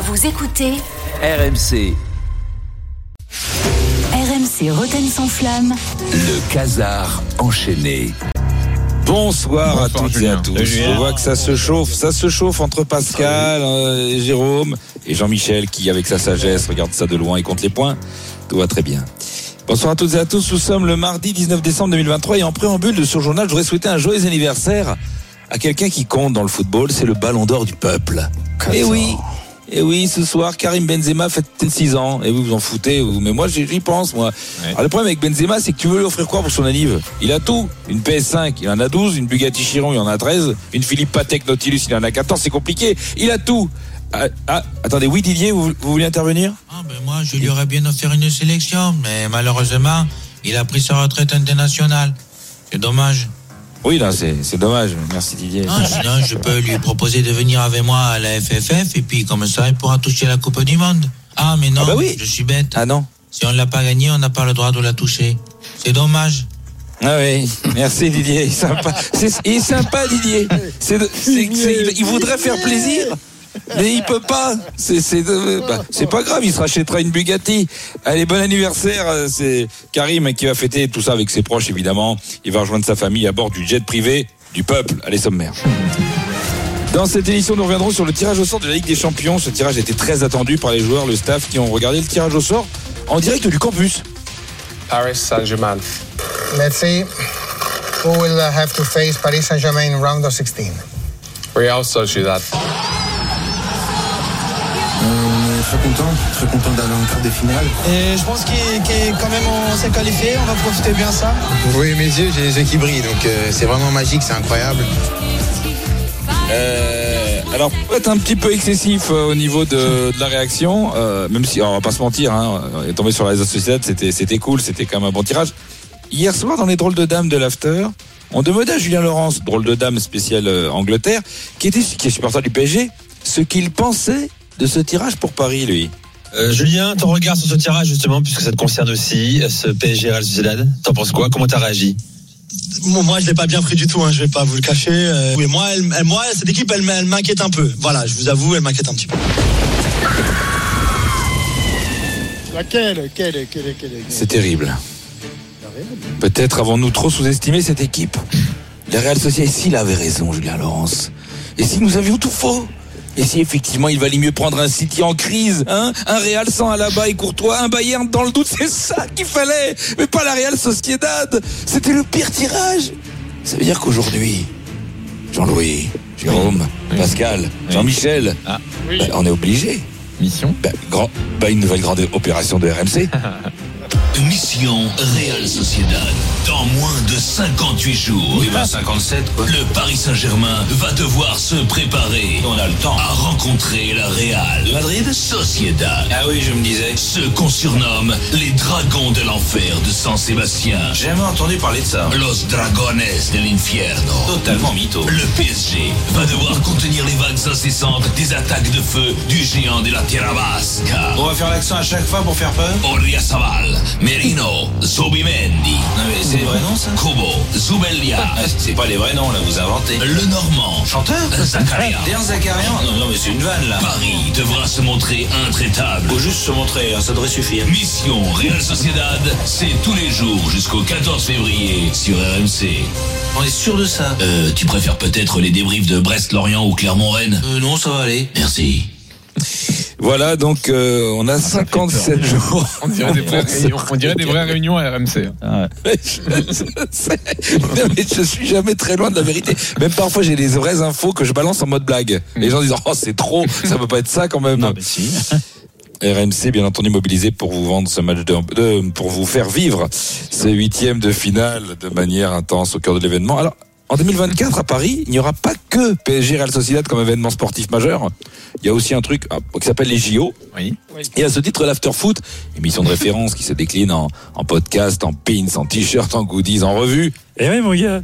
Vous écoutez RMC, RMC Roten sans flamme. le casar enchaîné. Bonsoir, à toutes Julien. et à tous. Julien. Je vois que ça se chauffe, ça se chauffe entre Pascal, euh, et Jérôme et Jean-Michel qui, avec sa sagesse, regarde ça de loin et compte les points. Tout va très bien. Bonsoir à toutes et à tous. Nous sommes le mardi 19 décembre 2023 et en préambule de ce journal, je voudrais souhaiter un joyeux anniversaire à quelqu'un qui compte dans le football. C'est le Ballon d'Or du peuple. Et oui. Et oui, ce soir, Karim Benzema fête 6 ans. Et vous vous en foutez, vous. mais moi j'y pense, moi. Alors, le problème avec Benzema, c'est que tu veux lui offrir quoi pour son anniv? Il a tout. Une PS5, il en a 12. Une Bugatti Chiron, il en a 13. Une Philippe Patek Nautilus, il en a 14. C'est compliqué. Il a tout. Ah, ah, attendez, oui Didier, vous, vous voulez intervenir? Ah ben moi, je lui aurais bien offert une sélection, mais malheureusement, il a pris sa retraite internationale. C'est dommage. Oui, là, c'est c'est dommage. Merci Didier. Ah, sinon, je peux lui proposer de venir avec moi à la FFF, et puis comme ça, il pourra toucher la Coupe du Monde. Ah, mais non, Ah bah oui. je suis bête. Ah non Si on l'a pas gagné, on n'a pas le droit de la toucher. C'est dommage. Ah oui, merci Didier. Il est sympa, il est sympa Didier. Il voudrait faire plaisir, mais il peut pas. C'est, c'est, de- bah, c'est pas grave, il se rachètera une Bugatti. Allez, bon anniversaire. euh, C'est Karim qui va fêter tout ça avec ses proches évidemment. Il va rejoindre sa famille à bord du jet privé du peuple. Allez, sommaire. Dans cette édition, nous reviendrons sur le tirage au sort de la Ligue des Champions. Ce tirage était très attendu par les joueurs, le staff qui ont regardé le tirage au sort en direct du campus. Paris Saint-Germain. Let's see who will uh, have to face Paris Saint-Germain in round of 16. Real Sociedad. Très content, très content d'aller en quart des finales. Et je pense qu'il qu'il- quand même on s'est qualifié, on va profiter bien de ça. Vous voyez mes yeux, j'ai les yeux qui brillent, donc euh, c'est vraiment magique, c'est incroyable. Euh, alors peut-être un petit peu excessif euh, au niveau de, de la réaction, euh, même si alors, on va pas se mentir, hein, on est tombé sur la réseau social, c'était c'était cool, c'était quand même un bon tirage. Hier soir dans les drôles de dames de l'after, on demandait à Julien Laurence, drôle de dame spécial Angleterre, qui était qui est supporter du PSG, ce qu'il pensait de ce tirage pour Paris, lui. Euh, Julien, ton regard sur ce tirage justement, puisque ça te concerne aussi, euh, ce PSG Real Sociedad, t'en penses quoi? Comment t'as réagi? Moi, je l'ai pas bien pris du tout, hein, je vais pas vous le cacher. Euh, oui, moi, elle- elle- moi, cette équipe, elle, m'inquiète un peu. Voilà, je vous avoue, elle m'inquiète un petit peu. Laquelle Laquelle C'est terrible. Peut-être avons-nous trop sous-estimé cette équipe. La Real Sociedad, s'il avait raison, Julien Laurence. Et si nous avions tout faux Et si effectivement il valait mieux prendre un City en crise, hein Un Real sans Alaba et Courtois, un Bayern dans le doute, c'est ça qu'il fallait Mais pas la Real Sociedad C'était le pire tirage Ça veut dire qu'aujourd'hui, Jean-Louis, Jérôme, Pascal, Jean-Michel, Ah. bah, on est obligé. Mission Bah, grand, bah, une nouvelle grande opération de RMC. Mission Real Sociedad. Dans moins de 58 jours. Oui, ben 57, quoi. Le Paris Saint-Germain va devoir se préparer. On a le temps. À rencontrer la Real. Madrid Sociedad. Ah oui, je me disais. Ce qu'on surnomme les dragons de l'enfer de San Sébastien. J'ai jamais entendu parler de ça. Los Dragones de l'Infierno. Totalement mytho. Le PSG va devoir contenir les vagues incessantes des attaques de feu du géant de la Tierra Vasca. On va faire l'accent à chaque fois pour faire peur Oriazabal, Merino, Zubimendi. Non mais c'est des vrais noms ça Kubo, Zubelia. Ah, C'est pas les vrais noms là, vous inventez. Le Normand. Chanteur Zakaria. Derrière Zakarian Non, non mais c'est une vanne là. Paris devra se montrer intraitable. Faut juste se montrer, hein, ça devrait suffire. Mission Real Sociedad, c'est tous les jours jusqu'au 14 février sur RMC. On est sûr de ça Euh, tu préfères peut-être les débriefs de Brest-Lorient ou Clermont-Rennes? Euh, non, ça va aller. Merci. Voilà, donc euh, on a 57 jours. On dirait des vraies réunions, on dirait des vraies réunions à RMC. Ouais, je, sais. Non, mais je suis jamais très loin de la vérité. Même parfois, j'ai des vraies infos que je balance en mode blague. Les gens disent Oh, c'est trop, ça peut pas être ça quand même. Non, mais si. RMC, bien entendu, mobilisé pour vous vendre ce match de, de- pour vous faire vivre ce huitième de finale de manière intense au cœur de l'événement. Alors, en 2024 à Paris, il n'y aura pas que PSG Real Sociedad comme événement sportif majeur. Il y a aussi un truc ah, qui s'appelle les JO. Oui. Et à ce titre, l'After Foot, émission de référence qui se décline en, en podcast, en pins, en t-shirt, en goodies, en revue. Et oui, mon gars.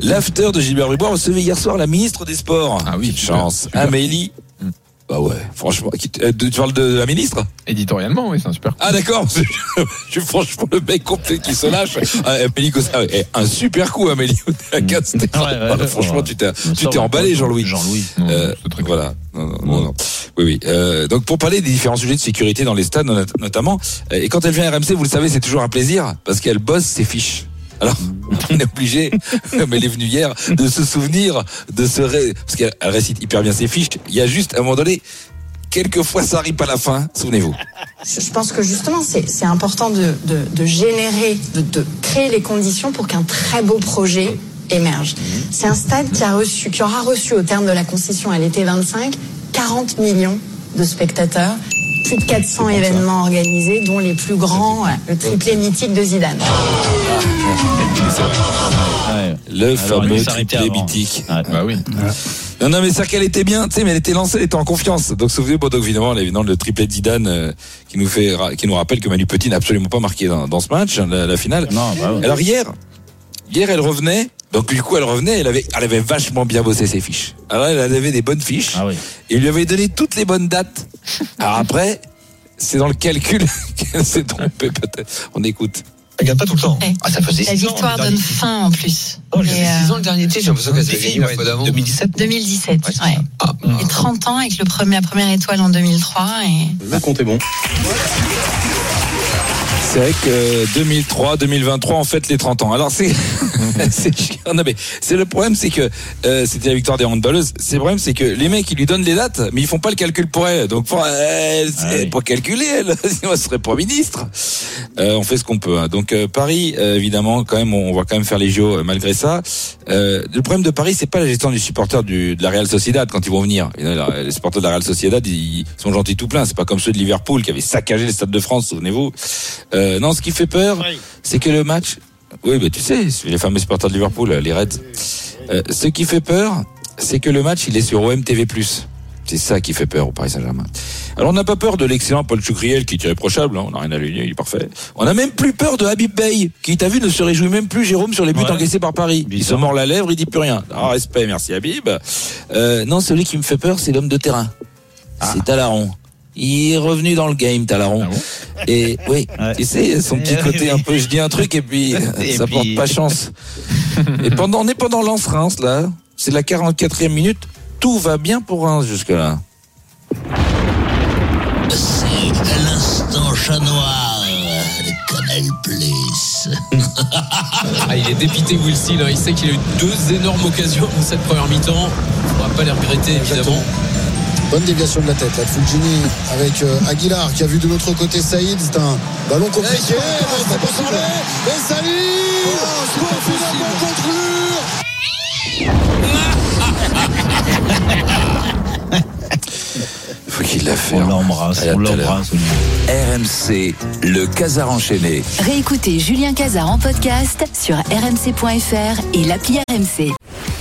L'After de Gilbert Bribois recevait hier soir la ministre des Sports. Ah oui, chance. super. Amélie. Mm. Bah ouais, franchement. euh, Tu parles de la ministre Éditorialement, oui, c'est un super. ah d'accord, je suis franchement le mec complet qui se lâche. Ah, Amélie ah, un super coup Amélie à Castel. Ouais, ouais, Voilà, ouais, franchement, ouais. tu t'es, tu t'es emballé Jean-Louis. Jean-Louis. Euh, voilà. Non, non, non, non. Oui, oui. Euh, donc pour parler des différents sujets de sécurité dans les stades not- notamment, euh, et quand elle vient à RMC, vous le savez, c'est toujours un plaisir parce qu'elle bosse ses fiches. Alors, on est obligé, comme elle est venue hier, de se souvenir de ce... ré- Parce qu'elle elle récite hyper bien ses fiches. Il y a juste, à un moment donné, quelquefois ça arrive à la fin, souvenez-vous. Je pense que justement, c'est important de, de, de générer, de, de créer les conditions pour qu'un très beau projet émerge. C'est un stade qui, a reçu, qui aura reçu au terme de la concession à l'été 25 40 millions de spectateurs, plus de 400 événements organisés, dont les plus grands, le triplé mythique de Zidane. Le Alors, fameux triplé mythique. Bah oui. Non, non, mais c'est qu'elle était bien, tu sais, mais elle était lancée, elle était en confiance. Donc, souvenez-vous, bon, donc, évidemment, évidemment, le triplé de Zidane, euh, qui nous fait, qui nous rappelle que Manu Petit n'a absolument pas marqué dans, dans ce match, hein, la, la finale. Non, bah. Alors, hier, hier, elle revenait. Donc, du coup, elle revenait, elle avait, elle avait vachement bien bossé ses fiches. Alors, elle avait des bonnes fiches. Ah oui. Et il lui avait donné toutes les bonnes dates. Alors après, c'est dans le calcul qu'elle s'est trompée peut-être. On écoute. Elle gagne pas tout le temps. Ah, ça faisait La 6 ans. victoire donne fin en plus. Oh, Et, fait euh, 6 ans le dernier titre, j'ai l'impression qu'elle gagné la fois d'avant. 2017. 2017, Ouais, ouais. Ah, Et 30 ans avec le premier, la première étoile en 2003. Et... Le compte est bon. C'est vrai que 2003, 2023, on fête les 30 ans. Alors c'est, c'est chiant. Non, mais c'est le problème, c'est que euh, c'était la victoire des handballeuses. C'est le problème, c'est que les mecs, ils lui donnent les dates, mais ils font pas le calcul pour elle. Donc pour elle, c'est Ah oui. pas calculer, elle. Sinon, elle serait pas ministre. Euh, on fait ce qu'on peut. hein. Donc euh, Paris, euh, évidemment, quand même, on, on va quand même faire les JO euh, malgré ça. Euh, le problème de Paris, c'est pas la gestion des supporters du, de la Real Sociedad quand ils vont venir. Les supporters de la Real Sociedad, ils sont gentils tout plein. C'est pas comme ceux de Liverpool qui avaient saccagé les stades de France, souvenez-vous. Euh, non, ce qui fait peur, c'est que le match. Oui, mais tu sais, c'est les fameux supporters de Liverpool, les Reds. Euh, ce qui fait peur, c'est que le match, il est sur OMTV+. C'est ça qui fait peur au Paris Saint-Germain. Alors on n'a pas peur de l'excellent Paul Choucriel qui est irréprochable, hein, on n'a rien à lui dire, il est parfait. On n'a même plus peur de Habib Bey, qui t'as vu ne se réjouit même plus Jérôme sur les buts Ouais. encaissés par Paris. Il se mord la lèvre, il dit plus rien. Ah, respect, merci Habib. Euh, non, celui qui me fait peur, c'est l'homme de terrain. C'est Talaron. Il est revenu dans le game, Talaron. Ah bon et oui, Ouais. tu sais, son petit côté un peu, je dis un truc et puis Et ça puis- porte pas chance. et pendant, on est pendant Lance Reims là. C'est la 44e minute. Tout va bien pour Reims jusque là. C'est l'instant chat noir de Canal Plus. Ah, il est dépité Will Steele, hein. il sait qu'il a eu deux énormes occasions dans cette première mi-temps. On va pas les regretter évidemment. Bonne déviation de la tête là de Fulgini avec euh, Aguilar qui a vu de l'autre côté Saïd. C'est un ballon compliqué. pas parler. Et Saïd pour finalement conclure. Faut qu'il la On ferme. l'embrasse, on à l'heure. l'embrasse. RMC, le Casar enchaîné. Réécoutez Julien Cazard en podcast sur rmc.fr et l'appli RMC.